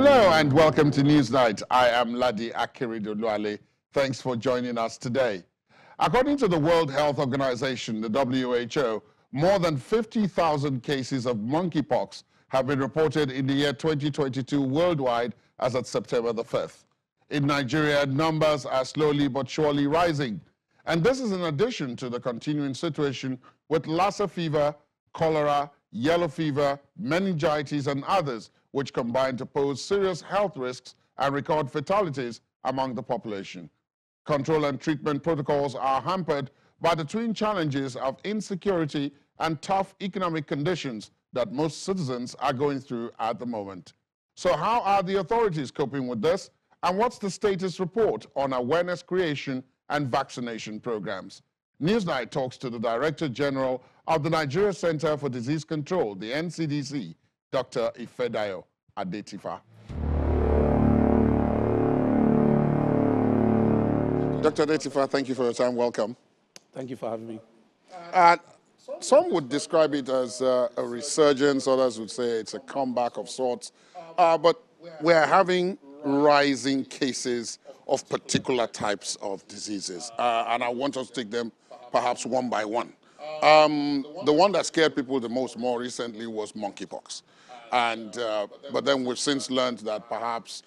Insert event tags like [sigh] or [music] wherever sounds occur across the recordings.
Hello and welcome to Newsnight. I am Ladi Akeredoluwale. Thanks for joining us today. According to the World Health Organization, the WHO, more than 50,000 cases of monkeypox have been reported in the year 2022 worldwide as of September the 5th. In Nigeria, numbers are slowly but surely rising. And this is in addition to the continuing situation with Lassa fever, cholera, yellow fever, meningitis, and others, which combine to pose serious health risks and record fatalities among the population. Control and treatment protocols are hampered by the twin challenges of insecurity and tough economic conditions that most citizens are going through at the moment. So how are the authorities coping with this? And what's the status report on awareness creation and vaccination programs? Newsnight talks to the Director General of the Nigeria Center for Disease Control, the NCDC, Dr. Ifedayo Adetifa. Dr. Adetifa, thank you for your time. Welcome. Thank you for having me. Uh, some would describe it as uh, a resurgence, others would say it's a comeback of sorts. Uh, but we're having rising cases of particular types of diseases. Uh, and I want us to take them perhaps one by one. Um, the one that scared people the most more recently was monkeypox. And, uh, but then we've since learned that perhaps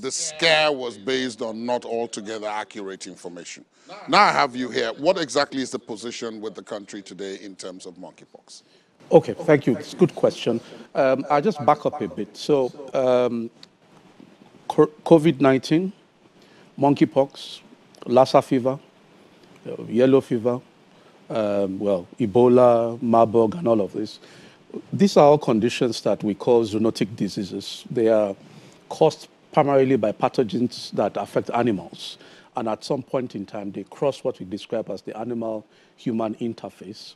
the scare was based on not altogether accurate information. Now I have you here. What exactly is the position with the country today in terms of monkeypox? Okay, thank you. It's a good question. Um, I'll just back up a bit. So, um, COVID 19, monkeypox, Lassa fever, uh, yellow fever, um, well, Ebola, Marburg, and all of this. These are all conditions that we call zoonotic diseases. They are caused primarily by pathogens that affect animals. And at some point in time, they cross what we describe as the animal human interface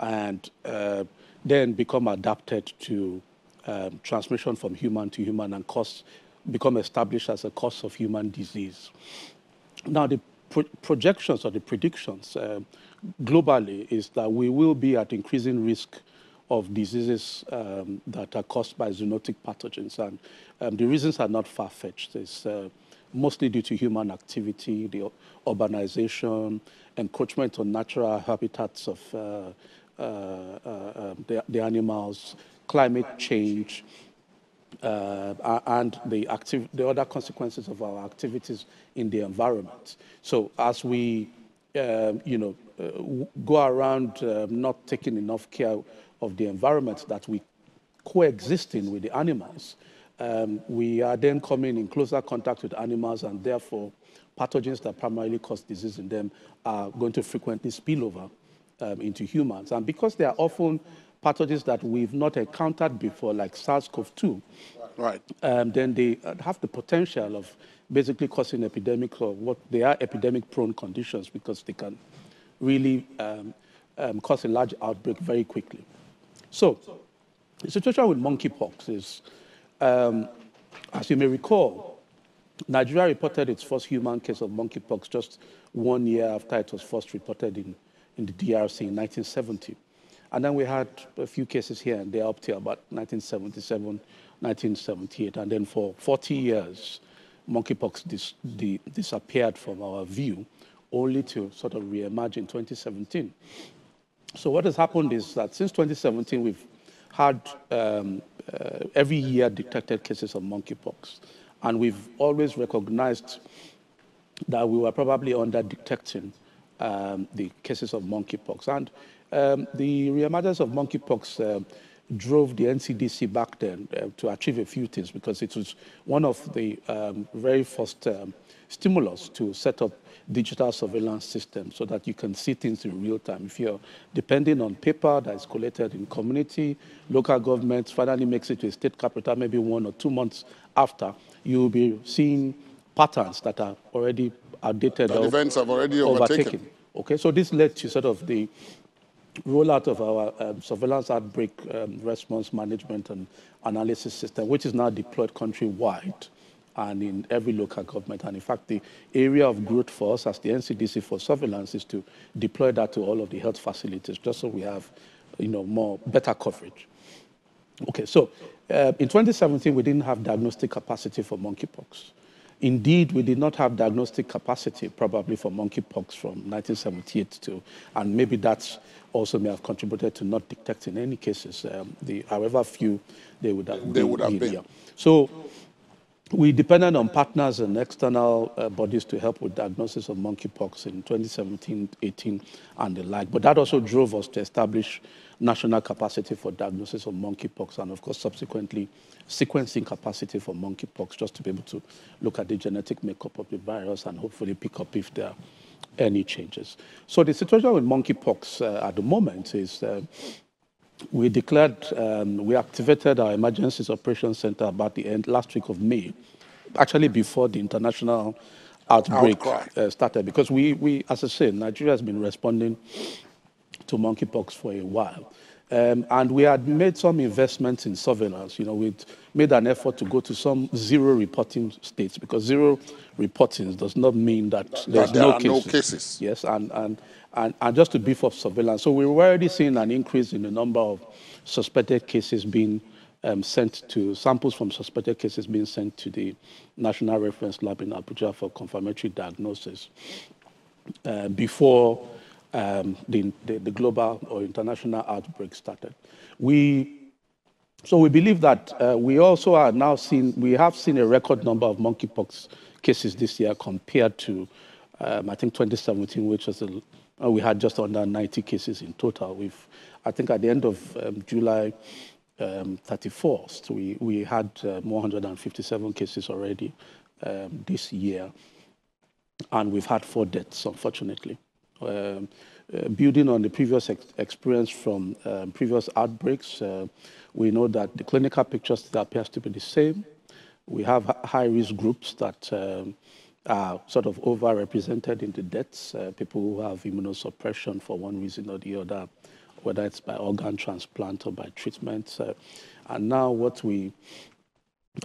and uh, then become adapted to um, transmission from human to human and cause, become established as a cause of human disease. Now, the pro projections or the predictions uh, globally is that we will be at increasing risk of diseases um, that are caused by zoonotic pathogens. And um, the reasons are not far-fetched. It's uh, mostly due to human activity, the urbanization, encroachment on natural habitats of uh, uh, uh um, the, the, animals, climate change, uh, and the, active, the other consequences of our activities in the environment. So as we, um, you know, uh, go around um, not taking enough care of the environment that we coexisting with the animals, um, we are then coming in closer contact with animals and therefore pathogens that primarily cause disease in them are going to frequently spill over um, into humans. And because they are often pathogens that we've not encountered before, like SARS-CoV-2, right. Um, then they have the potential of basically causing epidemic or what they are epidemic-prone conditions because they can really um, um, cause a large outbreak very quickly. So the situation with monkeypox is, um, as you may recall, Nigeria reported its first human case of monkeypox just one year after it was first reported in, in the DRC in 1970. And then we had a few cases here and there up to about 1977, 1978. And then for 40 years, monkeypox dis di disappeared from our view, only to sort of reemerge in 2017. So what has happened is that since 2017, we've had um, uh, every year detected cases of monkeypox. And we've always recognized that we were probably under detecting um, the cases of monkeypox. And um, the reemergence of monkeypox uh, drove the NCDC back then uh, to achieve a few things because it was one of the um, very first um, stimulus to set up digital surveillance system so that you can see things in real time. If you're depending on paper that is collected in community, local government finally makes it to a state capital maybe one or two months after, you'll be seeing patterns that are already outdated or events have already overtaken. overtaken. Okay, so this led to sort of the rollout of our um, surveillance outbreak um, response management and analysis system, which is now deployed countrywide and in every local government. And in fact, the area of growth for us as the NCDC for surveillance is to deploy that to all of the health facilities, just so we have, you know, more better coverage. Okay, so uh, in 2017, we didn't have diagnostic capacity for monkeypox. Indeed, we did not have diagnostic capacity probably for monkeypox from 1978 to, and maybe that's also may have contributed to not detecting any cases. Um, the, however few they would have they been. Would have been. So we depended on partners and external uh, bodies to help with diagnosis of monkeypox in 2017, 18, and the like. But that also drove us to establish national capacity for diagnosis of monkeypox and, of course, subsequently sequencing capacity for monkeypox just to be able to look at the genetic makeup of the virus and hopefully pick up if there are any changes. So the situation with monkeypox uh, at the moment is uh, we declared, um, we activated our emergencies operations center about the end last week of May, actually before the international outbreak uh, started, because we, we, as I said, Nigeria has been responding to monkeypox for a while. Um, and we had made some investments in surveillance. You know, we'd made an effort to go to some zero reporting states because zero reporting does not mean that there's there no, cases. no cases. Yes, and, and, and, and just to beef up surveillance. So we were already seeing an increase in the number of suspected cases being um, sent to samples from suspected cases being sent to the National Reference Lab in Abuja for confirmatory diagnosis uh, before um, the, the, the, global or international outbreak started. We, so we believe that uh, we also are now seeing, we have seen a record number of monkeypox cases this year compared to, um, I think, 2017, which was a, uh, we had just under 90 cases in total. We've, I think at the end of um, July um, 31st, we, we had uh, 157 cases already um, this year, and we've had four deaths, unfortunately. Um, uh, building on the previous ex experience from um, previous outbreaks, uh, we know that the clinical picture still appears to be the same. We have high-risk groups that um, are sort of overrepresented in the deaths, uh, people who have immunosuppression for one reason or the other, whether it's by organ transplant or by treatment. Uh, and now what we,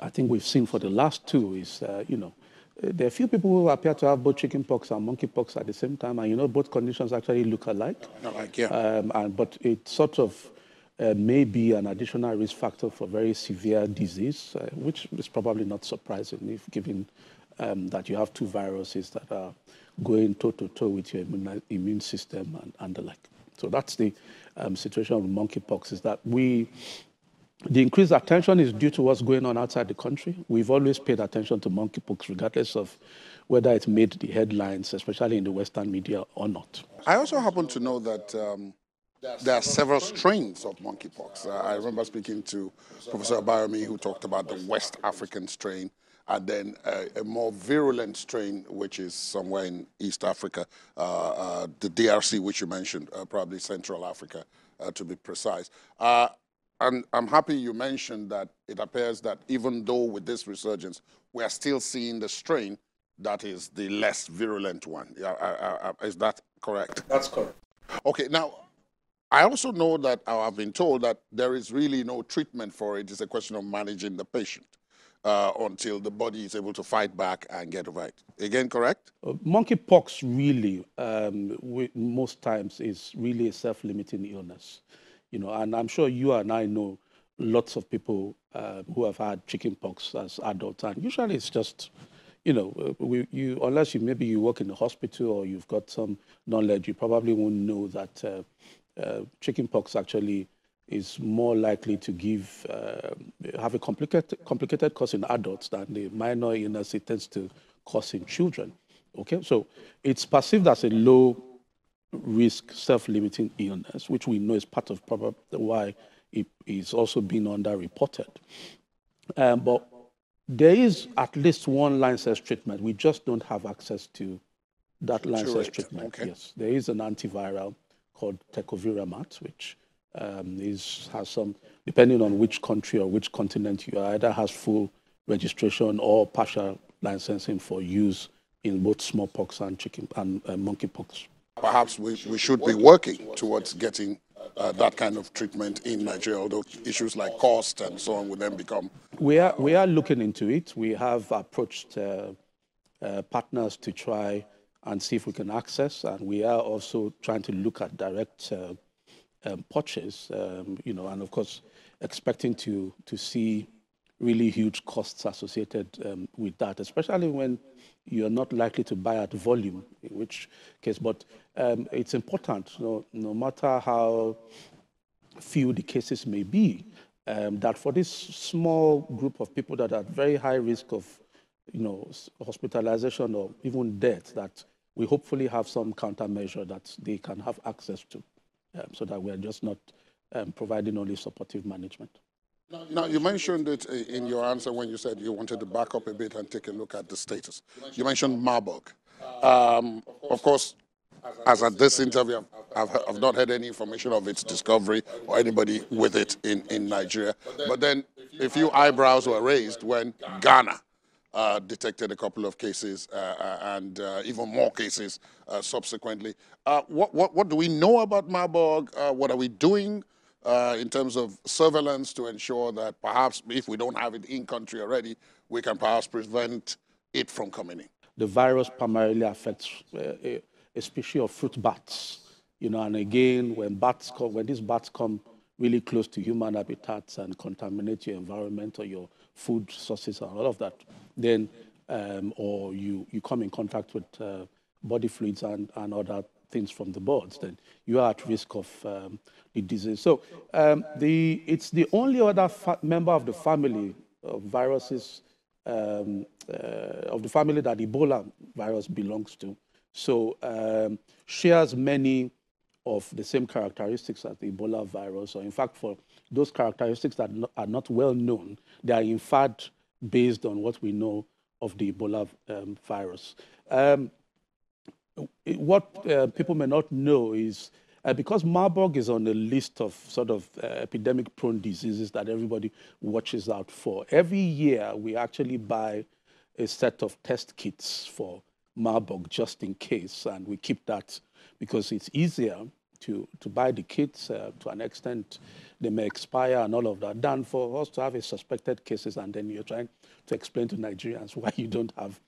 I think we've seen for the last two is, uh, you know, there are a few people who appear to have both chickenpox and monkeypox at the same time, and you know both conditions actually look alike. Alike, yeah. Um, and, but it sort of uh, may be an additional risk factor for very severe disease, uh, which is probably not surprising if given um, that you have two viruses that are going toe-to-toe with your immune, immune system and, and the like. So that's the um, situation of monkeypox is that we the increased attention is due to what's going on outside the country. We've always paid attention to monkeypox, regardless of whether it made the headlines, especially in the Western media, or not. I also happen to know that um, there are several strains of monkeypox. Uh, I remember speaking to Professor Abayomi, who talked about the West African strain, and then a, a more virulent strain, which is somewhere in East Africa, uh, uh, the DRC, which you mentioned, uh, probably Central Africa, uh, to be precise. And I'm happy you mentioned that it appears that even though with this resurgence, we are still seeing the strain that is the less virulent one. Uh, uh, uh, is that correct? That's correct. Okay, now, I also know that I've been told that there is really no treatment for it. It's a question of managing the patient uh, until the body is able to fight back and get over it. Again, correct? Uh, monkeypox really, um, we, most times, is really a self-limiting illness you know, and I'm sure you and I know lots of people uh, who have had chickenpox as adults, and usually it's just, you know, uh, we, you unless you maybe you work in the hospital or you've got some knowledge, you probably won't know that uh, uh, chickenpox actually is more likely to give uh, have a complicated complicated cause in adults than the minor illness it tends to cause in children. Okay, so it's perceived as a low risk self-limiting illness, which we know is part of probably why it is also being underreported. Um, but there is at least one licensed treatment. We just don't have access to that licensed treatment. Okay. Yes, there is an antiviral called tecovirimat, which um, is has some, depending on which country or which continent you are, either has full registration or partial licensing for use in both smallpox and chicken and uh, monkeypox perhaps we, we should be working towards getting uh, that kind of treatment in Nigeria, although issues like cost and so on would then become. We are, we are looking into it. We have approached uh, uh, partners to try and see if we can access, and we are also trying to look at direct uh, um, purchase, um, you know, and of course, expecting to, to see really huge costs associated um, with that, especially when you're not likely to buy at volume, in which case, but um, it's important, no, no matter how few the cases may be, um, that for this small group of people that are at very high risk of, you know, hospitalization or even death, that we hopefully have some countermeasure that they can have access to, um, so that we're just not um, providing only supportive management. Now, you mentioned it in your answer when you said you wanted to back up a bit and take a look at the status. You mentioned Marburg. Um, of course, as at this interview, I've, I've, not heard any information of its discovery or anybody with it in, in Nigeria. But then a few eyebrows were raised when Ghana uh, detected a couple of cases uh, uh and uh, even more cases uh, subsequently. Uh, what, what, what do we know about Marburg? what are we doing in terms of surveillance to ensure that perhaps if we don't have it in country already, we can perhaps prevent it from coming in? The virus primarily affects a, a species of fruit bats, you know, and again, when bats come, when these bats come really close to human habitats and contaminate your environment or your food sources and all of that, then, um, or you, you come in contact with uh, body fluids and, and other things from the birds, then you are at risk of um, the disease. So um, the, it's the only other member of the family of viruses, um, uh, of the family that Ebola virus belongs to. So um, shares many of the same characteristics as the Ebola virus, or in fact, for those characteristics that are not well known, they are in fact based on what we know of the Ebola um, virus. Um, what uh, people may not know is uh, because Marburg is on the list of sort of uh, epidemic prone diseases that everybody watches out for, every year we actually buy a set of test kits for Marburg just in case, and we keep that because it's easier to, to buy the kits uh, to an extent. They may expire and all of that than for us to have a suspected cases and then you're trying to explain to Nigerians [laughs] why you don't have.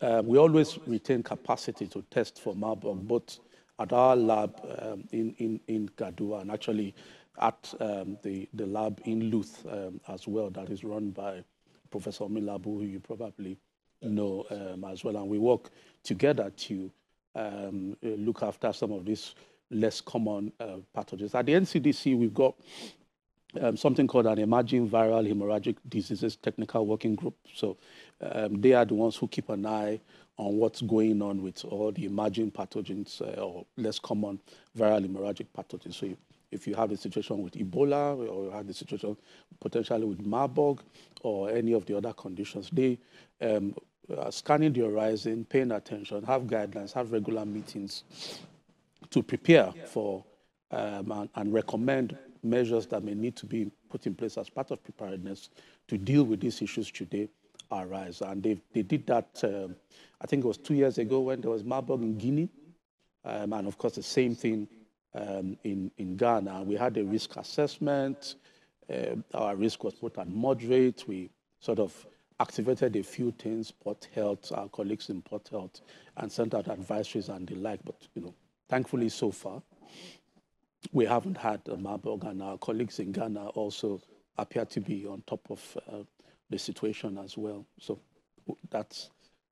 Uh, we always retain capacity to test for Marburg, both at our lab um, in, in, in Gaduwa and actually at um, the, the lab in LUTH um, as well that is run by Professor Omilabu, who you probably know um, as well. And we work together to um, look after some of these less common uh, pathogens. At the NCDC, we've got um, something called an emerging viral hemorrhagic diseases technical working group. So um, they are the ones who keep an eye on what's going on with all the emerging pathogens uh, or less common viral hemorrhagic pathogens. So if you have a situation with Ebola or you have a situation potentially with Marburg or any of the other conditions, they um, are scanning the horizon, paying attention, have guidelines, have regular meetings to prepare for um, and, and, recommend measures that may need to be put in place as part of preparedness to deal with these issues they arise. And they, they did that, um, I think it was two years ago when there was Marburg in Guinea. Um, and of course, the same thing um, in, in Ghana. We had a risk assessment. Uh, our risk was put at moderate. We sort of activated a few things, Port Health, our colleagues in Port Health, and sent out advisories and the like. But, you know, thankfully so far, we haven't had Marburg, and our colleagues in Ghana also appear to be on top of uh, the situation as well. So that's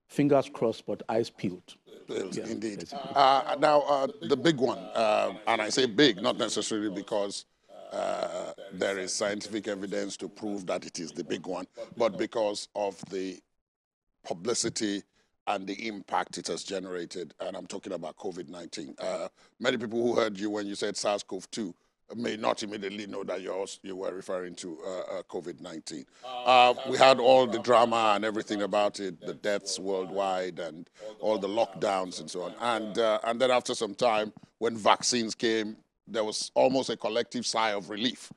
fingers crossed, but eyes peeled. Yeah, Indeed. Uh, now, uh, the big one, uh, and I say big, not necessarily because uh, there is scientific evidence to prove that it is the big one, but because of the publicity and the impact it has generated. And I'm talking about COVID 19. Uh, many people who heard you when you said SARS CoV 2 may not immediately know that you you were referring to uh, uh, COVID-19. Uh, we had all the drama and everything about it, the deaths worldwide and all the lockdowns and so on. And, uh, and then after some time, when vaccines came, there was almost a collective sigh of relief.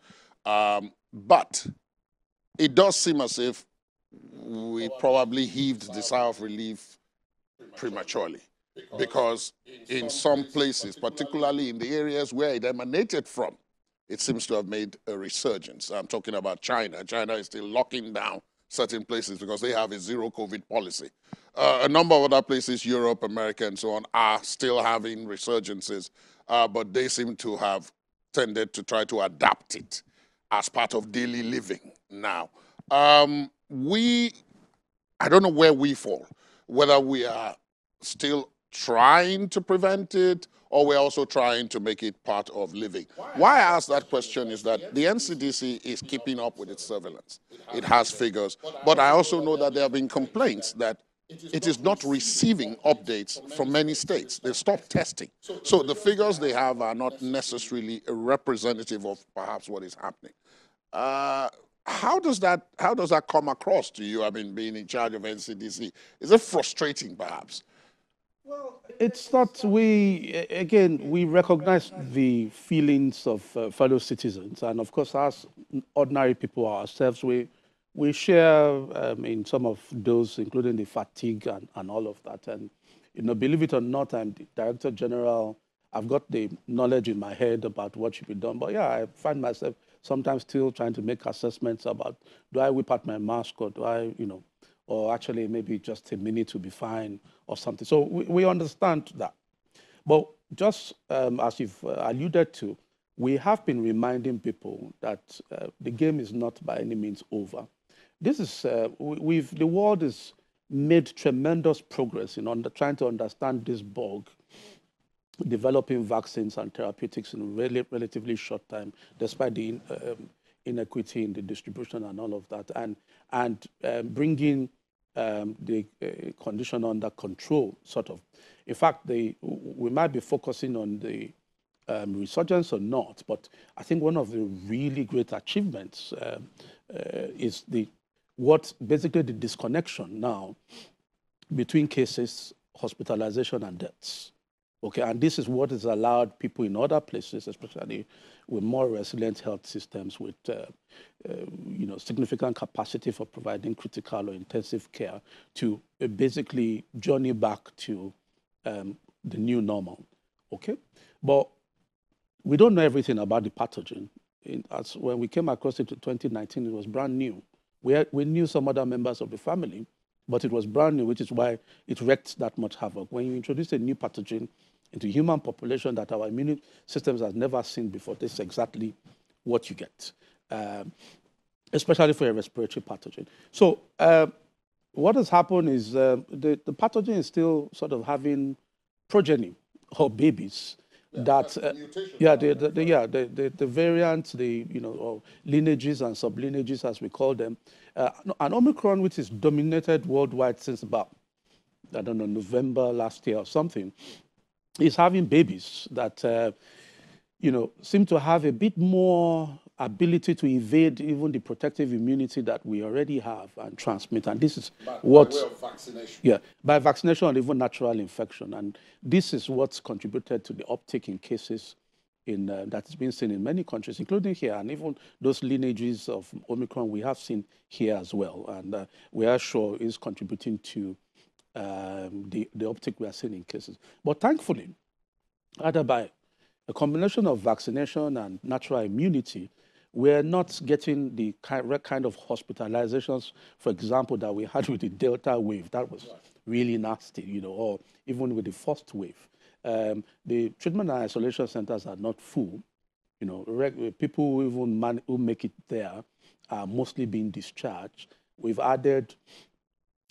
Um, but it does seem as if we probably heaved the sigh of relief prematurely because in some places, particularly in the areas where it emanated from, it seems to have made a resurgence. I'm talking about China. China is still locking down certain places because they have a zero COVID policy. Uh, a number of other places, Europe, America, and so on, are still having resurgences, uh, but they seem to have tended to try to adapt it as part of daily living now. Um, we, I don't know where we fall, whether we are still trying to prevent it or we're also trying to make it part of living. Why I ask that question is that the NCDC is keeping up with its surveillance. It has figures, but I also know that there have been complaints that it is not receiving updates from many states. They've stopped testing. So the figures they have are not necessarily representative of perhaps what is happening. Uh, how does that how does that come across to you? I mean, being in charge of NCDC, is it frustrating, perhaps? Well, it's not. We again we recognize the feelings of uh, fellow citizens, and of course, as ordinary people ourselves, we we share um, in some of those, including the fatigue and, and all of that. And you know, believe it or not, I'm the director general. I've got the knowledge in my head about what should be done, but yeah, I find myself sometimes still trying to make assessments about do I whip out my mask or do I, you know, or actually maybe just a minute will be fine or something. So we, we understand that. But just um, as you've uh, alluded to, we have been reminding people that uh, the game is not by any means over. This is, uh, we've, the world has made tremendous progress in under, trying to understand this bug developing vaccines and therapeutics in a relatively short time, despite the um, inequity in the distribution and all of that, and, and um, bringing um, the uh, condition under control, sort of. In fact, the, we might be focusing on the um, resurgence or not, but I think one of the really great achievements um, uh, is the what basically the disconnection now between cases, hospitalization, and deaths. Okay, and this is what has allowed people in other places, especially with more resilient health systems, with uh, uh, you know significant capacity for providing critical or intensive care, to uh, basically journey back to um, the new normal. Okay, but we don't know everything about the pathogen. As when we came across it in 2019, it was brand new. We, had, we knew some other members of the family, but it was brand new, which is why it wreaked that much havoc. When you introduce a new pathogen, into human population that our immune systems has never seen before. This is exactly what you get, um, especially for a respiratory pathogen. So uh, what has happened is uh, the, the pathogen is still sort of having progeny or babies yeah, that uh, yeah the, the, the, yeah the, the, the variants the you know or lineages and sublineages as we call them uh, an omicron which is dominated worldwide since about I don't know November last year or something is having babies that, uh, you know, seem to have a bit more ability to evade even the protective immunity that we already have and transmit. And this is by, what... By vaccination. Yeah, by vaccination or even natural infection. And this is what's contributed to the uptick in cases in, uh, that has been seen in many countries, including here, and even those lineages of Omicron we have seen here as well. And uh, we are sure is contributing to um, the, the uptick we are seeing in cases. But thankfully, either by a combination of vaccination and natural immunity, we're not getting the kind of hospitalizations, for example, that we had with the Delta wave. That was really nasty, you know, or even with the first wave. Um, the treatment and isolation centers are not full. You know, people who even who make it there are mostly being discharged. We've added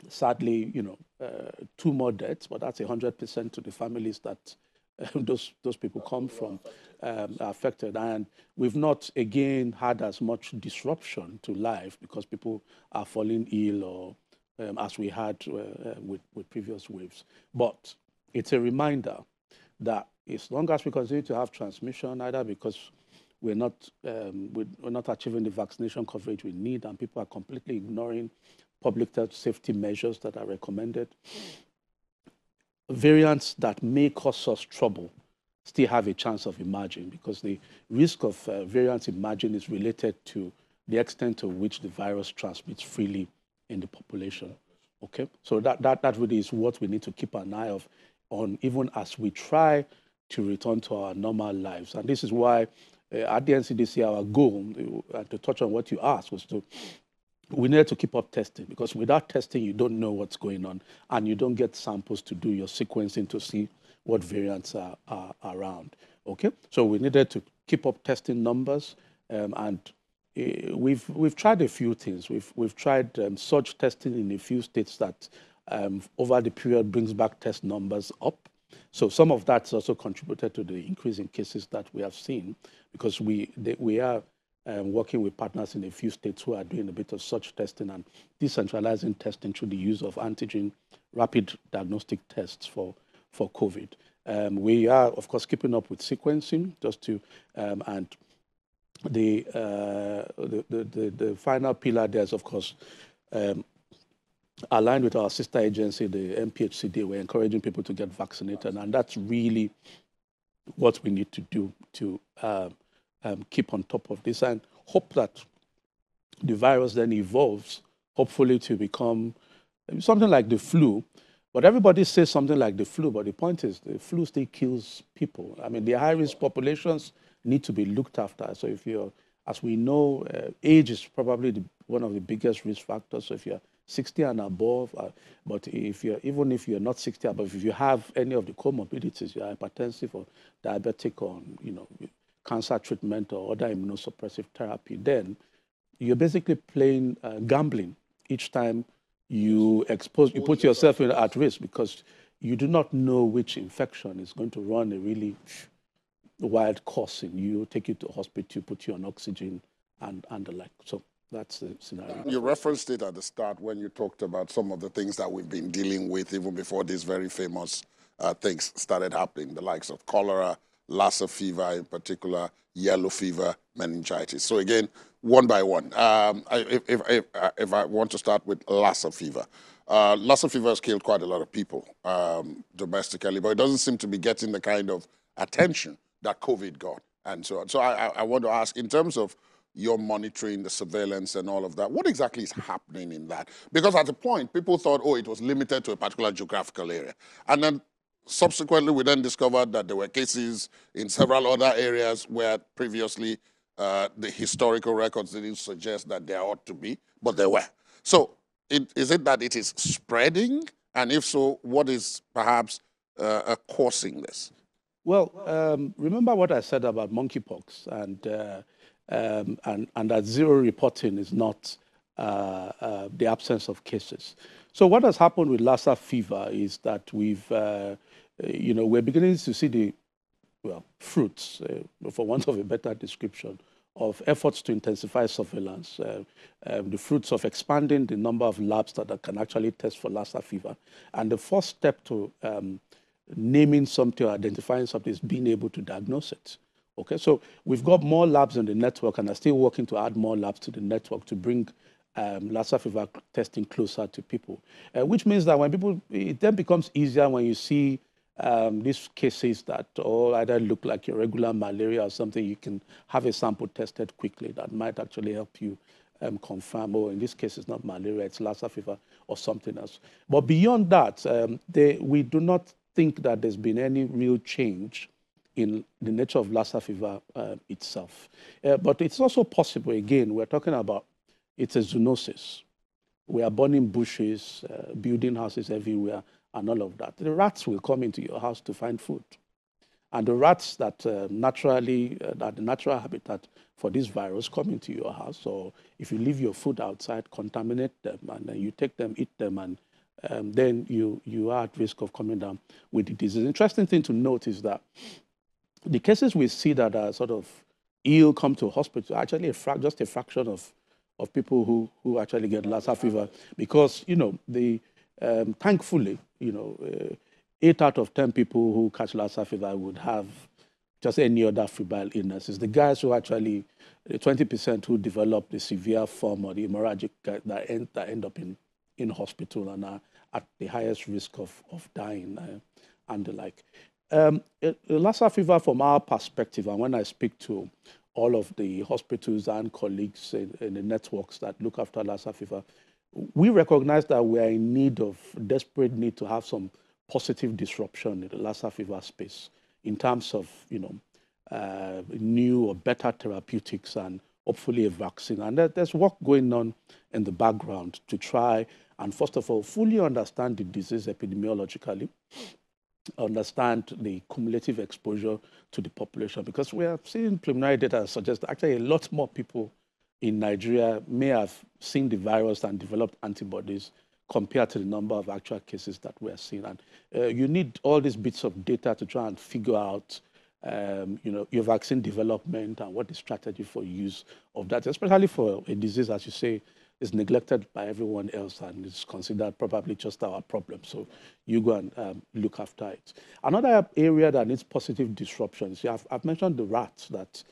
sadly, you know, uh, two more deaths, but that's 100% to the families that uh, [laughs] those, those people come from um, affected. And we've not, again, had as much disruption to life because people are falling ill or um, as we had uh, uh, with, with previous waves. But it's a reminder that as long as we continue to have transmission, either because we're not, um, we're not achieving the vaccination coverage we need and people are completely ignoring public health safety measures that are recommended. Variants that may cause us trouble still have a chance of emerging because the risk of uh, variants emerging is related to the extent to which the virus transmits freely in the population. Okay, so that, that, that really is what we need to keep an eye of on even as we try to return to our normal lives. And this is why uh, at the NCDC, our goal, uh, to touch on what you asked, was to we need to keep up testing because without testing, you don't know what's going on and you don't get samples to do your sequencing to see what variants are, are around. Okay, so we needed to keep up testing numbers, um, and uh, we've we've tried a few things. We've we've tried um, surge testing in a few states that um, over the period brings back test numbers up. So some of that's also contributed to the increase in cases that we have seen, because we they, we are um, working with partners in a few states who are doing a bit of such testing and decentralizing testing through the use of antigen rapid diagnostic tests for for COVID. Um, we are, of course, keeping up with sequencing just to, um, and the, uh, the, the, the, final pillar there is, of course, um, aligned with our sister agency, the NPHCDA, We're encouraging people to get vaccinated, and that's really what we need to do to um, um, keep on top of this and hope that the virus then evolves, hopefully to become something like the flu, but everybody says something like the flu, but the point is the flu still kills people. I mean, the high-risk populations need to be looked after. So if you're, as we know, uh, age is probably the, one of the biggest risk factors. So if you're 60 and above, uh, but if you're, even if you're not 60 above, if you have any of the comorbidities, you're hypertensive or diabetic or, you know, cancer treatment or other immunosuppressive therapy, then you're basically playing uh, gambling each time you expose, you put yourself at risk because you do not know which infection is going to run a really wild course in you, take you to hospital, put you on oxygen and, and the like. So that's the scenario. You referenced it at the start when you talked about some of the things that we've been dealing with even before these very famous uh, things started happening, the likes of cholera, Lassa fever in particular, yellow fever, meningitis. So again, one by one. Um, if, if, if, uh, if, I want to start with Lassa fever. Uh, Lassa fever has killed quite a lot of people um, domestically, but it doesn't seem to be getting the kind of attention that COVID got and so on. So I, I want to ask, in terms of your monitoring, the surveillance and all of that, what exactly is happening in that? Because at the point, people thought, oh, it was limited to a particular geographical area. And then subsequently, we then discovered that there were cases in several other areas where previously uh, the historical records didn't suggest that there ought to be, but there were. So it, is it that it is spreading? And if so, what is perhaps uh, causing this? Well, um, remember what I said about monkeypox and, uh, um, and, and that zero reporting is not uh, uh, the absence of cases. So what has happened with Lassa fever is that we've, uh, you know, we're beginning to see the, well, fruits, uh, for want of a better description, of efforts to intensify surveillance, uh, um, the fruits of expanding the number of labs that, that can actually test for Lassa fever. And the first step to um, naming something or identifying something is being able to diagnose it. Okay, so we've got more labs in the network and are still working to add more labs to the network to bring um, Lassa fever testing closer to people, uh, which means that when people, it then becomes easier when you see um, these cases that all either look like your regular malaria or something, you can have a sample tested quickly that might actually help you um, confirm, oh, in this case, it's not malaria, it's Lassa fever or something else. But beyond that, um, they, we do not think that there's been any real change in the nature of Lassa fever uh, itself. Uh, but it's also possible, again, we're talking about it's a zoonosis. We are burning bushes, uh, building houses everywhere, and all of that. The rats will come into your house to find food. And the rats that uh, naturally, uh, that the natural habitat for this virus come into your house. So if you leave your food outside, contaminate them, and then you take them, eat them, and um, then you, you are at risk of coming down with the disease. Interesting thing to note is that the cases we see that are sort of ill come to hospital actually a just a fraction of, of people who, who actually get Lassa fever because, you know, the, um, thankfully, you know, uh, eight out of 10 people who catch Lassa fever would have just any other febrile illnesses. The guys who actually, the 20% who develop the severe form or the hemorrhagic that end, that end up in, in hospital and are at the highest risk of, of dying uh, and the like. Um, Lassa fever, from our perspective, and when I speak to all of the hospitals and colleagues in, in the networks that look after Lassa fever, we recognize that we are in need of desperate need to have some positive disruption in the Lassa fever space in terms of you know uh, new or better therapeutics and hopefully a vaccine. And there's work going on in the background to try and first of all fully understand the disease epidemiologically understand the cumulative exposure to the population because we have seen preliminary data suggest actually a lot more people in Nigeria may have seen the virus and developed antibodies compared to the number of actual cases that we are seeing. And uh, you need all these bits of data to try and figure out, um, you know, your vaccine development and what the strategy for use of that, especially for a disease, as you say, is neglected by everyone else and is considered probably just our problem. So you go and um, look after it. Another area that needs positive disruptions, I've, I've mentioned the rats that,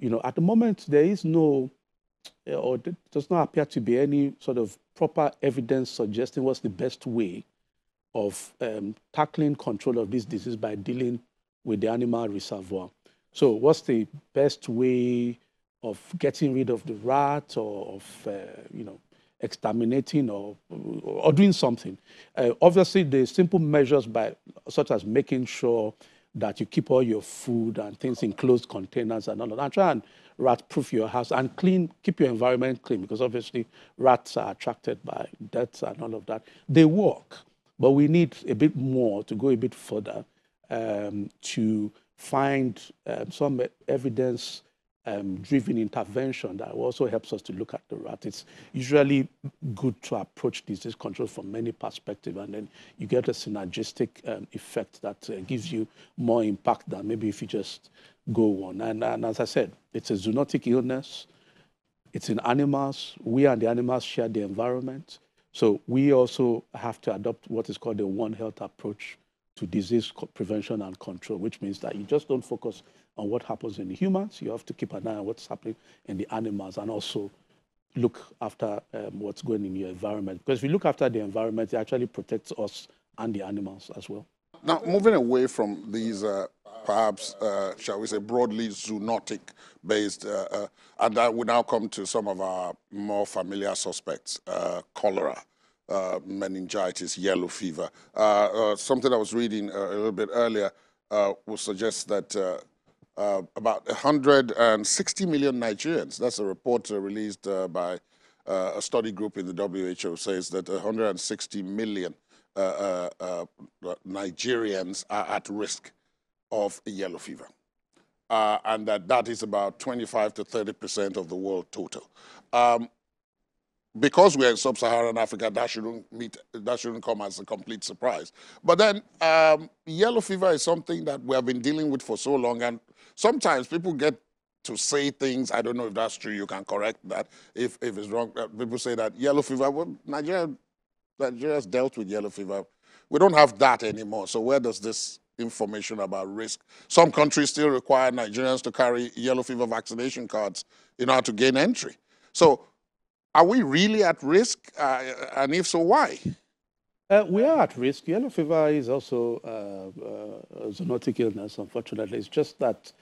you know, at the moment there is no, or does not appear to be any sort of proper evidence suggesting what's the best way of um, tackling control of this disease by dealing with the animal reservoir. So what's the best way of getting rid of the rat or of, uh, you know, exterminating or, or doing something. Uh, obviously, the simple measures by, such as making sure that you keep all your food and things in closed containers and all that. And try and rat-proof your house and clean, keep your environment clean because obviously rats are attracted by dirt and all of that. They work, but we need a bit more to go a bit further um, to find um, some evidence um, driven intervention that also helps us to look at the rat. It's usually good to approach disease control from many perspectives, and then you get a synergistic um, effect that uh, gives you more impact than maybe if you just go on. And, and as I said, it's a zoonotic illness. It's in animals. We and the animals share the environment. So we also have to adopt what is called the One Health approach to disease prevention and control, which means that you just don't focus on what happens in humans. You have to keep an eye on what's happening in the animals and also look after um, what's going in your environment. Because if you look after the environment, it actually protects us and the animals as well. Now, moving away from these, uh, perhaps, uh, shall we say, broadly zoonotic-based, uh, uh and that would now come to some of our more familiar suspects, uh, cholera, uh, meningitis, yellow fever. something I was reading a little bit earlier would suggest that uh, about 160 million Nigerians. That's a report uh, released uh, by uh, a study group in the WHO says that 160 million uh, uh, Nigerians are at risk of yellow fever. and that that is about 25 to 30 percent of the world total. Um, because we're in sub-Saharan Africa, that shouldn't meet, that shouldn't come as a complete surprise. But then um, yellow fever is something that we have been dealing with for so long, and sometimes people get to say things. I don't know if that's true. You can correct that if, if it's wrong. Uh, people say that yellow fever. Well, Nigeria, Nigeria's dealt with yellow fever. We don't have that anymore. So where does this information about risk? Some countries still require Nigerians to carry yellow fever vaccination cards in order to gain entry. So are we really at risk? Uh, and if so, why? Uh, we are at risk. Yellow fever is also uh, uh, a zoonotic illness, unfortunately. It's just that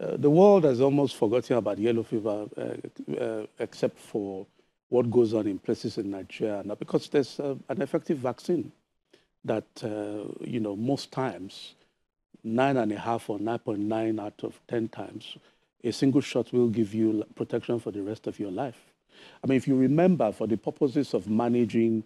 uh, the world has almost forgotten about yellow fever, uh, uh, except for what goes on in places in Nigeria. Now, because there's an effective vaccine that, you know, most times, nine and a half or 9.9 out of 10 times, a single shot will give you protection for the rest of your life. I mean, if you remember, for the purposes of managing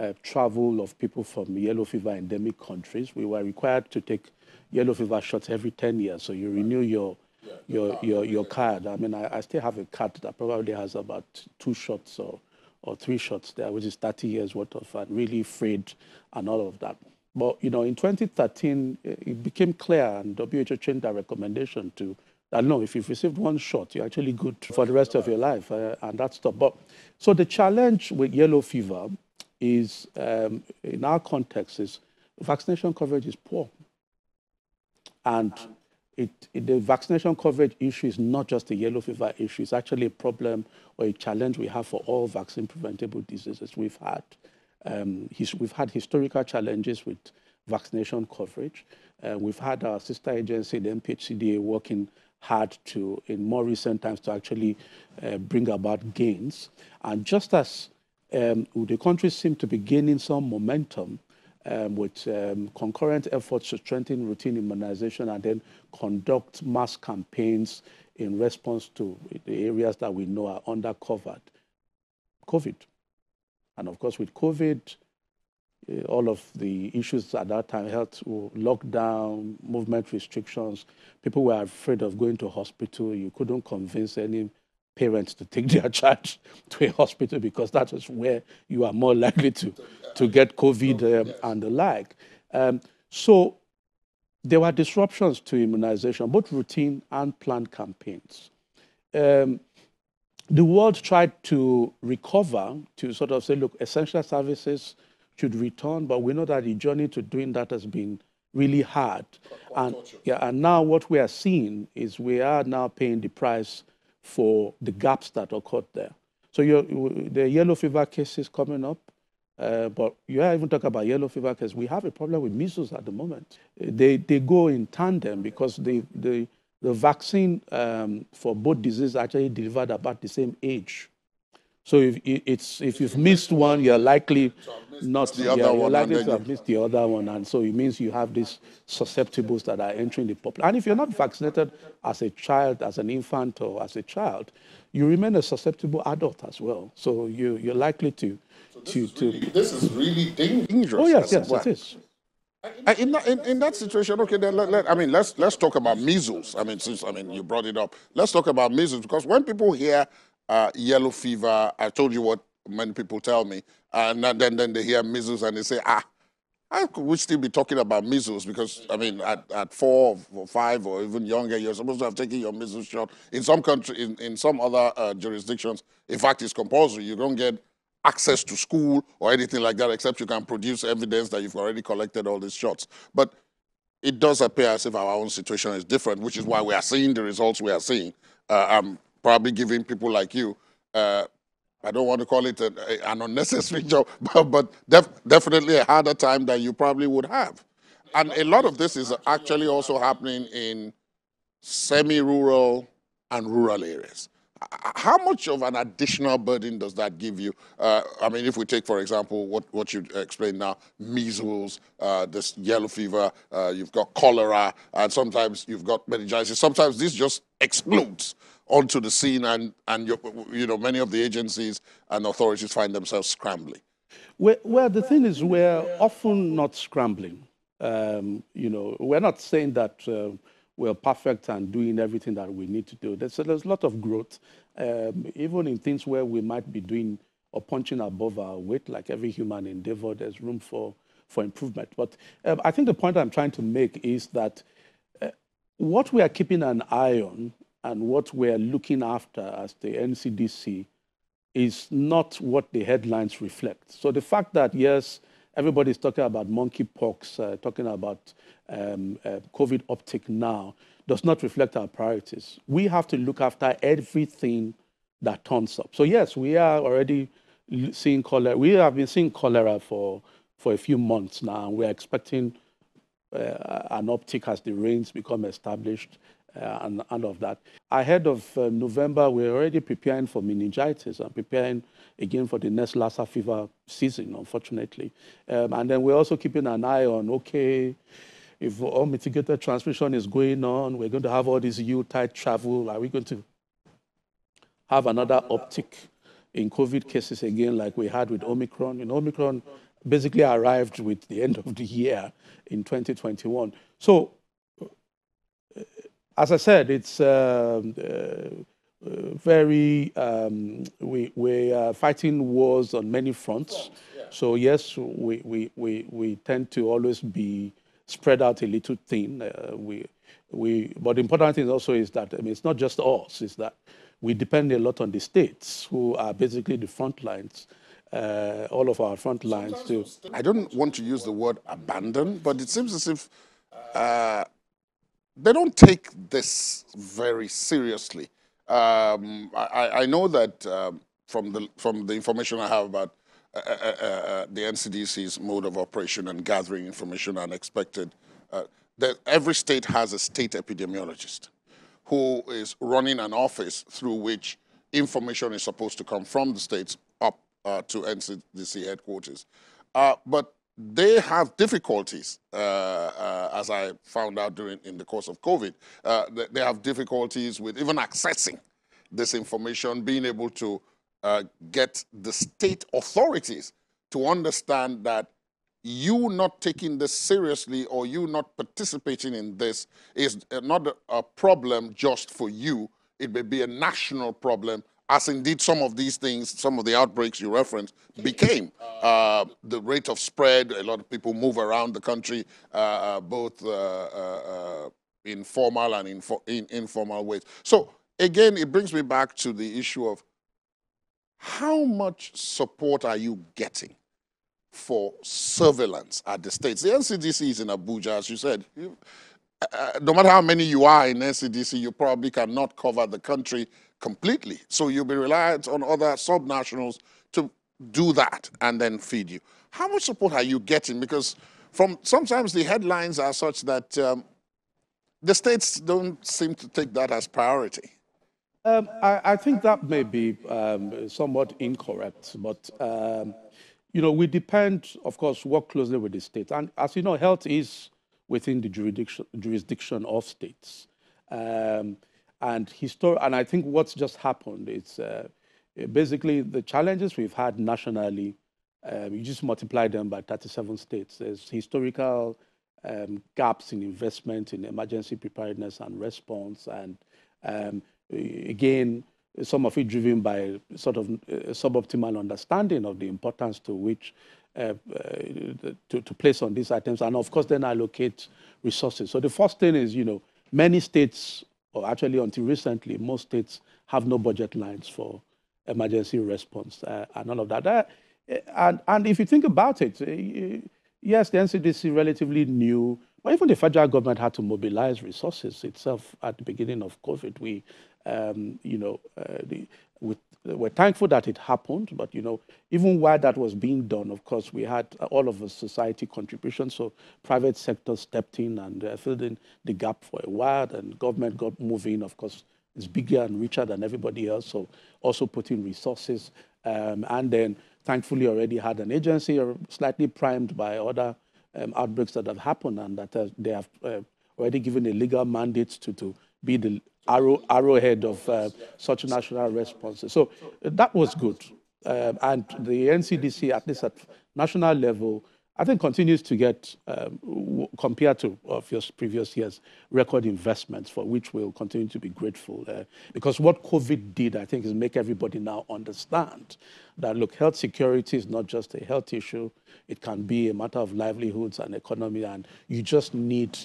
uh, travel of people from yellow fever endemic countries. We were required to take yellow fever shots every 10 years. So you renew your yeah, your, your, your card. I mean, I, I, still have a card that probably has about two shots or, or three shots there, which is 30 years worth of and really frayed and all of that. But, you know, in 2013, it became clear and WHO changed their recommendation to that no, if you've received one shot, you're actually good for the rest of your life, uh, and that's stuff. But so the challenge with yellow fever is, um, in our context, is vaccination coverage is poor. And it, it, the vaccination coverage issue is not just a yellow fever issue. It's actually a problem or a challenge we have for all vaccine preventable diseases. We've had, um, his, we've had historical challenges with vaccination coverage. Uh, we've had our sister agency, the NPHCDA, working hard to, in more recent times, to actually uh, bring about gains. And just as um, the country seems to be gaining some momentum um, with um, concurrent efforts to strengthen routine immunization and then conduct mass campaigns in response to the areas that we know are undercovered. COVID. And of course, with COVID, uh, all of the issues at that time, health lockdown, movement restrictions. People were afraid of going to hospital. You couldn't convince any parents to take [laughs] their child to a hospital because that is where you are more likely to, to get COVID um, and the like. Um, so there were disruptions to immunization, both routine and planned campaigns. Um, the world tried to recover to sort of say, look, essential services should return, but we know that the journey to doing that has been really hard. And, yeah, and now what we are seeing is we are now paying the price for the gaps that occurred there. So the yellow fever cases coming up, uh, but you are even talking about yellow fever because we have a problem with measles at the moment. They, they go in tandem because the, the, the vaccine um, for both diseases actually delivered about the same age. So if, it's, if you've missed one, you're likely not the other yeah, you're likely to have missed the other one. And so it means you have these susceptibles that are entering the population. And if you're not vaccinated as a child, as an infant, or as a child, you remain a susceptible adult as well. So you, you're likely to so to, to really, this is really dangerous. Oh yes, yes, well. it is. In that, in, in that situation, okay, then let, let, I mean, let's let's talk about measles. I mean, since I mean you brought it up, let's talk about measles because when people hear uh, yellow fever, I told you what many people tell me, and then then they hear measles and they say, ah, could we still be talking about measles? Because I mean, at, at four or five or even younger, you're supposed to have taken your measles shot. In some country, in, in some other uh, jurisdictions, in fact, it's compulsory. You don't get access to school or anything like that, except you can produce evidence that you've already collected all these shots. But it does appear as if our own situation is different, which is why we are seeing the results we are seeing. Uh, I'm probably giving people like you, uh, I don't want to call it an unnecessary [laughs] job, but, but def definitely a harder time than you probably would have. And a lot of this is actually also happening in semi-rural and rural areas how much of an additional burden does that give you? Uh, I mean, if we take, for example, what, what you explained now, measles, uh, this yellow fever, uh, you've got cholera, and sometimes you've got meningitis. Sometimes this just explodes onto the scene, and, and you know, many of the agencies and authorities find themselves scrambling. Well, well the thing is, we're often not scrambling. Um, you know, we're not saying that uh, we're perfect and doing everything that we need to do. There's, there's a lot of growth, um, even in things where we might be doing or punching above our weight, like every human endeavor, there's room for, for improvement. But um, I think the point I'm trying to make is that uh, what we are keeping an eye on and what we're looking after as the NCDC is not what the headlines reflect. So the fact that, yes, everybody's talking about monkeypox, uh, talking about um, uh, COVID uptick now does not reflect our priorities. We have to look after everything that turns up. So yes, we are already seeing cholera. We have been seeing cholera for, for a few months now. And we're expecting uh, an uptick as the rains become established and, and of that. Ahead of uh, November, we're already preparing for meningitis and preparing again for the next Lassa fever season, unfortunately. Um, and then we're also keeping an eye on, okay, if all mitigated transmission is going on, we're going to have all this U-type travel. Are we going to have another uptick in COVID cases again, like we had with Omicron? And Omicron basically arrived with the end of the year in 2021. So, as I said, it's um, uh, very, um, we, we are fighting wars on many fronts. So yes, we, we, we, we tend to always be spread out a little thin. Uh, we, we, but the important thing also is that, I mean, it's not just us, it's that we depend a lot on the states who are basically the front lines. Uh, all of our front lines too. I don't want to use the word abandon, but it seems as if uh, they don't take this very seriously. Um, I, I, know that um, from the from the information I have about uh, uh, uh, uh the NCDC's mode of operation and gathering information and expected, uh, that every state has a state epidemiologist who is running an office through which information is supposed to come from the states up uh, to NCDC headquarters. but they have difficulties, uh, uh, as I found out during in the course of COVID. Uh, they have difficulties with even accessing this information, being able to uh, get the state authorities to understand that you not taking this seriously or you not participating in this is not a problem just for you. It may be a national problem, as indeed some of these things, some of the outbreaks you referenced became. [laughs] Uh, the rate of spread, a lot of people move around the country, uh, uh both uh, uh, in formal and in, in informal ways. So again, it brings me back to the issue of how much support are you getting for surveillance at the states? The NCDC is in Abuja, as you said. You, uh, no matter how many you are in NCDC, you probably cannot cover the country completely. So you'll be reliant on other subnationals to do that and then feed you. How much support are you getting? Because from sometimes the headlines are such that um, the states don't seem to take that as priority. Um, I, I, think that may be um, somewhat incorrect, but um, you know we depend, of course, work closely with the state, and as you know, health is within the jurisdiction jurisdiction of states, um, and and I think what's just happened is uh, basically the challenges we've had nationally. Um, you just multiply them by 37 states. There's historical um, gaps in investment in emergency preparedness and response, and um, again, some of it driven by sort of uh, suboptimal understanding of the importance to which uh, uh, to, to place on these items, and of course then allocate resources. So the first thing is, you know, many states, or actually until recently, most states have no budget lines for emergency response uh, and all of that. Uh, and, and if you think about it, uh, yes, the NCDC is relatively new, but even the federal government had to mobilize resources itself at the beginning of COVID. We um, you know, uh, the, we're thankful that it happened, but you know, even while that was being done, of course, we had all of the society contributions. So private sector stepped in and uh, filled in the gap for a while, and government got moving. Of course, it's bigger and richer than everybody else, so also putting resources. Um, and then, thankfully, already had an agency uh, slightly primed by other um, outbreaks that have happened, and that uh, they have uh, already given a legal mandate to to be the arrow, arrowhead of uh, such national responses. So that was good. Um, and the NCDC, at least at national level, I think continues to get, um, compared to previous years, record investments for which we'll continue to be grateful. Uh, because what COVID did, I think, is make everybody now understand that, look, health security is not just a health issue. It can be a matter of livelihoods and economy, and you just need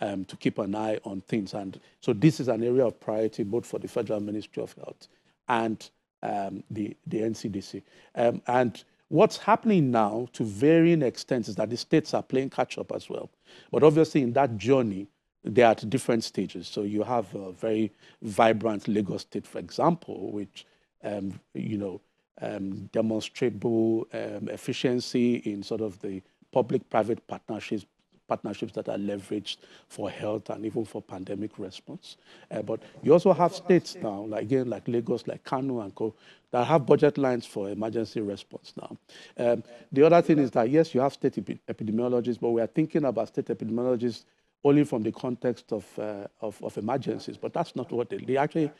um, to keep an eye on things. And so this is an area of priority both for the Federal Ministry of Health and um, the, the NCDC. Um, and what's happening now to varying extents is that the states are playing catch up as well. But obviously in that journey, they're at different stages. So you have a very vibrant Lagos state, for example, which, um, you know, um, demonstrable um, efficiency in sort of the public-private partnerships partnerships that are leveraged for health and even for pandemic response. Uh, but you also have states now, like again, like Lagos, like Kano and Co, that have budget lines for emergency response now. Um, the other thing is that, yes, you have state epidemiologists, but we are thinking about state epidemiologists only from the context of, uh, of, of, emergencies, but that's not what they, they actually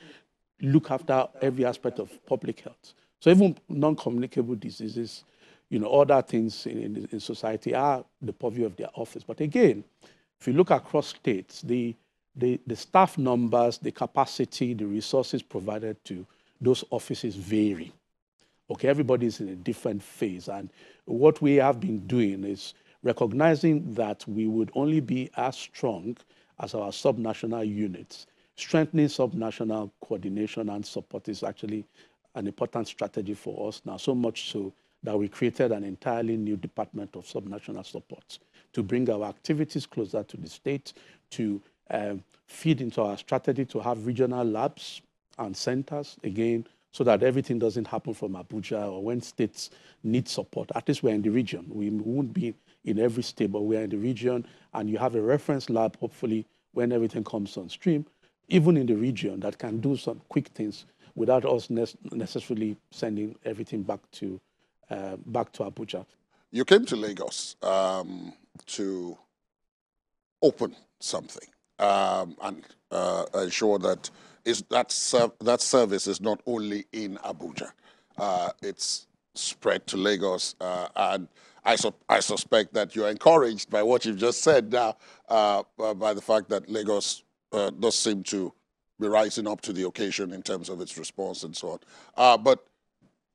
look after every aspect of public health. So even non-communicable diseases, you know, other things in, in, in, society are the purview of their office. But again, if you look across states, the, the, the staff numbers, the capacity, the resources provided to those offices vary. Okay, everybody's in a different phase. And what we have been doing is recognizing that we would only be as strong as our subnational units. Strengthening subnational coordination and support is actually an important strategy for us now, so much so that we created an entirely new department of subnational support to bring our activities closer to the state, to um, feed into our strategy to have regional labs and centers, again, so that everything doesn't happen from Abuja or when states need support. At least we're in the region. We won't be in every state, but we're in the region, and you have a reference lab, hopefully, when everything comes on stream, even in the region, that can do some quick things without us ne necessarily sending everything back to uh, back to Abuja. You came to Lagos um, to open something um, and uh, ensure that is that ser that service is not only in Abuja, uh, it's spread to Lagos. Uh, and I, su I suspect that you're encouraged by what you've just said now, uh, by the fact that Lagos uh, does seem to be rising up to the occasion in terms of its response and so on. Uh, but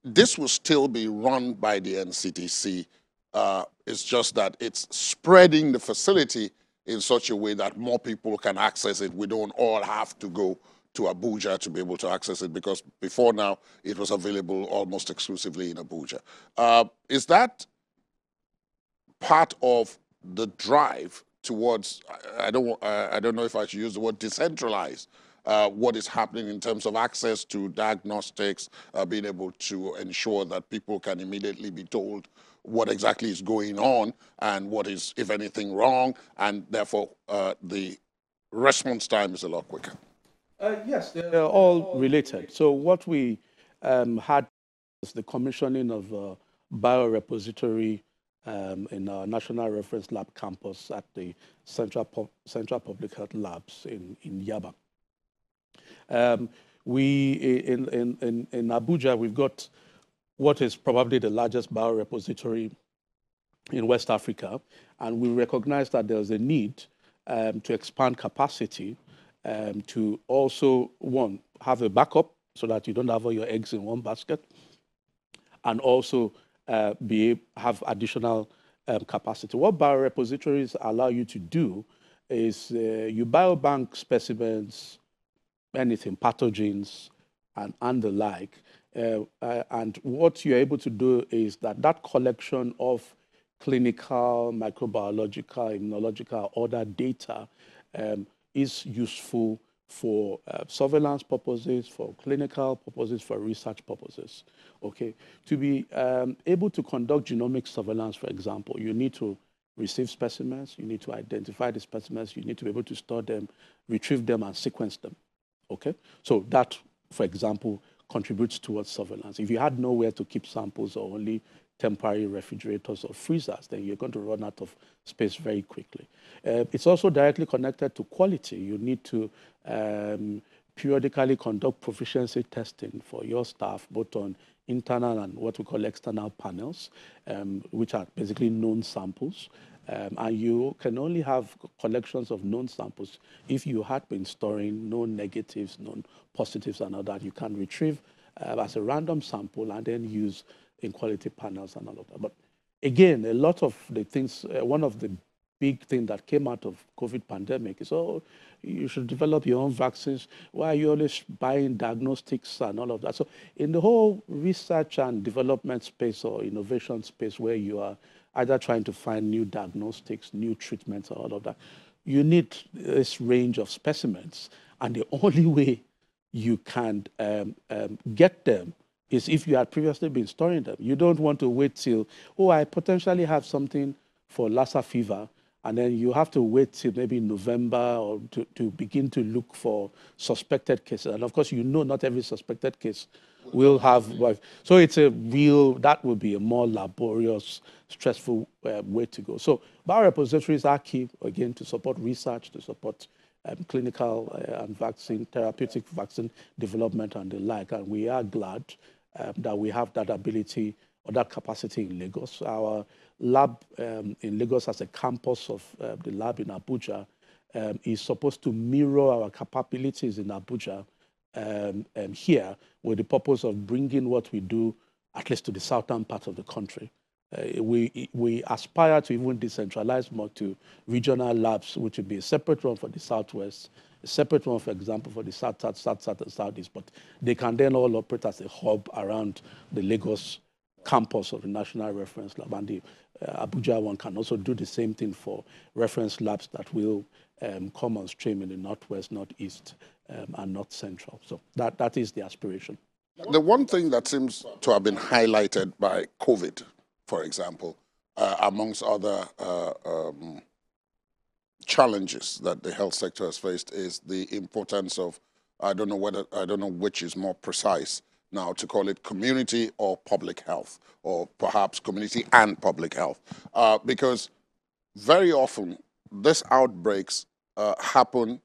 this will still be run by the NCDC. Uh, it's just that it's spreading the facility in such a way that more people can access it. We don't all have to go to Abuja to be able to access it because before now it was available almost exclusively in Abuja. Uh, is that part of the drive towards, I don't, I don't know if I should use the word decentralized, uh, what is happening in terms of access to diagnostics, uh, being able to ensure that people can immediately be told what exactly is going on and what is, if anything, wrong, and therefore uh, the response time is a lot quicker. Uh, yes, they're all related. So what we um, had was the commissioning of a biorepository um, in our National Reference Lab campus at the Central, Central Public Health Labs in, in Yaba. Um, we, in, in, in, in Abuja, we've got what is probably the largest biorepository in West Africa, and we recognize that there's a need um, to expand capacity um, to also, one, have a backup so that you don't have all your eggs in one basket, and also uh, be have additional um, capacity. What biorepositories allow you to do is uh, you biobank specimens, anything, pathogens, and, and the like. Uh, uh, and what you're able to do is that that collection of clinical, microbiological, immunological, other data um, is useful for uh, surveillance purposes, for clinical purposes, for research purposes. Okay, to be um, able to conduct genomic surveillance, for example, you need to receive specimens, you need to identify the specimens, you need to be able to store them, retrieve them, and sequence them. Okay, so that, for example, contributes towards surveillance. If you had nowhere to keep samples or only temporary refrigerators or freezers, then you're going to run out of space very quickly. Uh, it's also directly connected to quality. You need to um, periodically conduct proficiency testing for your staff, both on internal and what we call external panels, um, which are basically known samples. Um, and you can only have collections of known samples if you had been storing known negatives, known positives, and all that. You can retrieve uh, as a random sample and then use in quality panels and all of that. But again, a lot of the things, uh, one of the big thing that came out of COVID pandemic is, oh, you should develop your own vaccines. Why are you always buying diagnostics and all of that? So in the whole research and development space or innovation space where you are either trying to find new diagnostics, new treatments, or all of that, you need this range of specimens. And the [laughs] only way you can um, um, get them is if you had previously been storing them. You don't want to wait till, oh, I potentially have something for Lassa fever, and then you have to wait till maybe November or to, to begin to look for suspected cases. And of course, you know not every suspected case will have, so it's a real, that would be a more laborious, stressful uh, way to go. So biorepositories are key, again, to support research, to support um, clinical uh, and vaccine, therapeutic vaccine development and the like. And we are glad um, that we have that ability or that capacity in Lagos. Our lab um, in Lagos as a campus of uh, the lab in Abuja um, is supposed to mirror our capabilities in Abuja um, um, here with the purpose of bringing what we do at least to the southern part of the country. Uh, we, we aspire to even decentralize more to regional labs, which would be a separate one for the southwest, a separate one, for example, for the south, south, south, south, southeast. But they can then all operate as a hub around the Lagos campus of the National Reference Lab. And the uh, Abuja one can also do the same thing for reference labs that will um, come on stream in the northwest, northeast, um, and north central. So that, that is the aspiration. The one thing that seems to have been highlighted by COVID for example, uh, amongst other uh, um, challenges that the health sector has faced is the importance of, I don't know whether, I don't know which is more precise now to call it community or public health, or perhaps community and public health. Uh, because very often these outbreaks uh, happen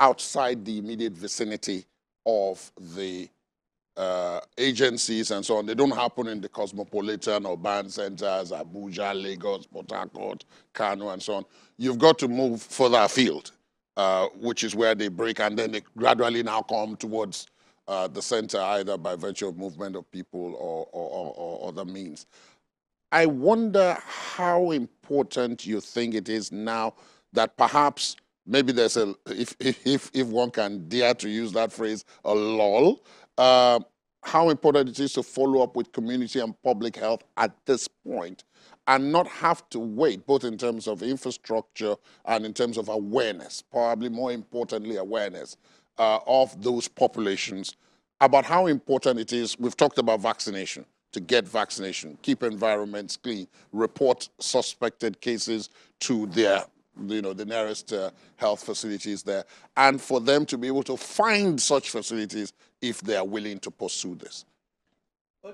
outside the immediate vicinity of the uh, agencies and so on, they don't happen in the cosmopolitan urban centers, Abuja, Lagos, Port Harcourt, Kano, and so on. You've got to move further afield, uh, which is where they break, and then they gradually now come towards uh, the center, either by virtue of movement of people or, or, or, other means. I wonder how important you think it is now that perhaps maybe there's a, if, if, if one can dare to use that phrase, a lull, uh, how important it is to follow up with community and public health at this point and not have to wait, both in terms of infrastructure and in terms of awareness, probably more importantly, awareness uh, of those populations about how important it is. We've talked about vaccination, to get vaccination, keep environments clean, report suspected cases to their you know, the nearest uh, health facilities there, and for them to be able to find such facilities if they are willing to pursue this.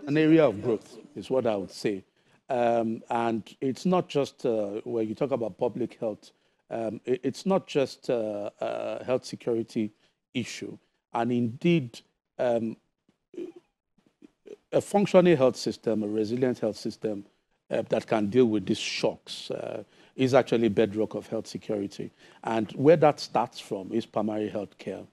An area of growth is what I would say. Um, and it's not just uh, you talk about public health, um, it, it's not just uh, a health security issue. And indeed, um, a functioning health system, a resilient health system uh, that can deal with these shocks uh, is actually bedrock of health security. And where that starts from is primary health care.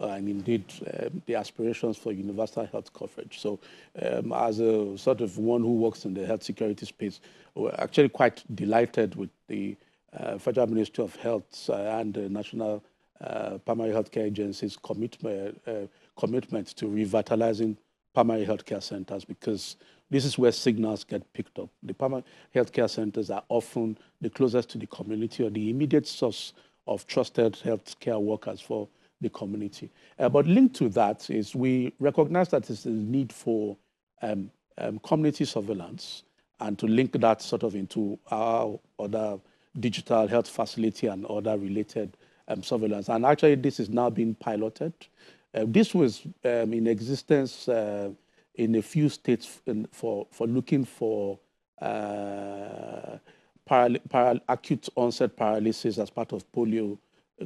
Uh, and indeed uh, the aspirations for universal health coverage. So um, as a sort of one who works in the health security space, we're actually quite delighted with the uh, Federal Ministry of Health uh, and the National uh, Primary Healthcare Agency's commitment, uh, commitment to revitalizing primary healthcare centers because this is where signals get picked up. The primary healthcare centers are often the closest to the community or the immediate source of trusted healthcare workers for the community. Uh, but linked to that is we recognize that there's a need for um, um, community surveillance and to link that sort of into our other digital health facility and other related um, surveillance. And actually, this is now being piloted. Uh, this was um, in existence uh, in a few states in, for, for looking for uh, acute onset paralysis as part of polio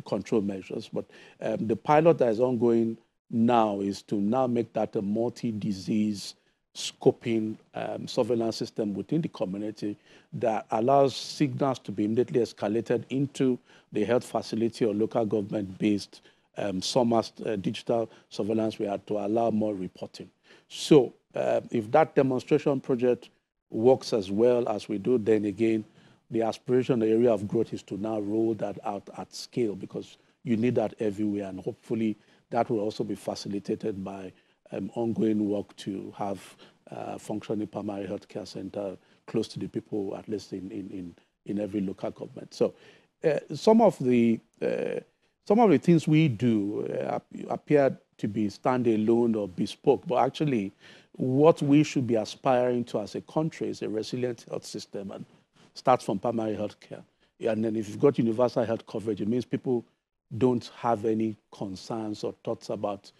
control measures. But um, the pilot that is ongoing now is to now make that a multi-disease scoping um, surveillance system within the community that allows signals to be immediately escalated into the health facility or local government-based um, SORMAS uh, digital surveillance we had to allow more reporting. So uh, if that demonstration project works as well as we do, then again, the aspiration, the area of growth is to now roll that out at scale because you need that everywhere. And hopefully that will also be facilitated by um, ongoing work to have uh, functioning primary healthcare center close to the people, at least in, in, in, in every local government. So uh, some of the uh, some of the things we do uh, appear to be standalone or bespoke, but actually what we should be aspiring to as a country is a resilient health system and starts from primary health care. And then if you've got universal health coverage, it means people don't have any concerns or thoughts about,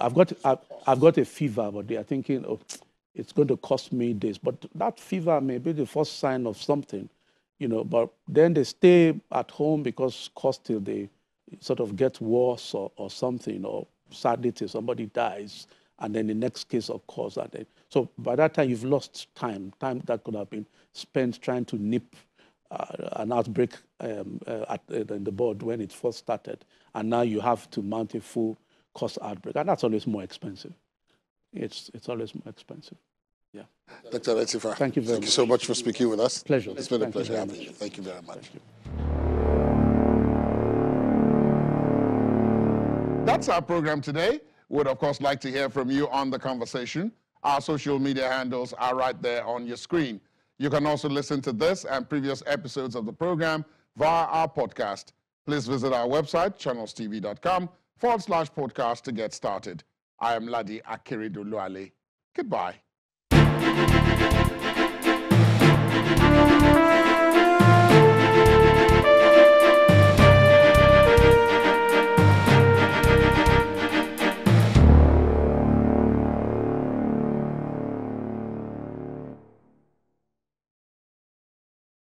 I've got, I've, I've got a fever, but they are thinking, oh, it's going to cost me this. But that fever may be the first sign of something, you know, but then they stay at home because cost till they sort of get worse or, or something, or sadly till somebody dies, and then the next case of course. And then, so by that time, you've lost time, time that could have been spent trying to nip uh, an outbreak um, uh, at, uh, in the board when it first started. And now you have to mount a full cost outbreak. And that's always more expensive. It's, it's always more expensive. Yeah. Dr. Adetifa, thank you very thank much. you so much for speaking with us. Pleasure. It's been thank a pleasure you having you. Thank you very much. You. That's our program today. Would, of course, like to hear from you on the conversation. Our social media handles are right there on your screen. You can also listen to this and previous episodes of the program via our podcast. Please visit our website, channelstv.com forward slash podcast to get started. I am Ladi Akeredolu-Ale. Goodbye.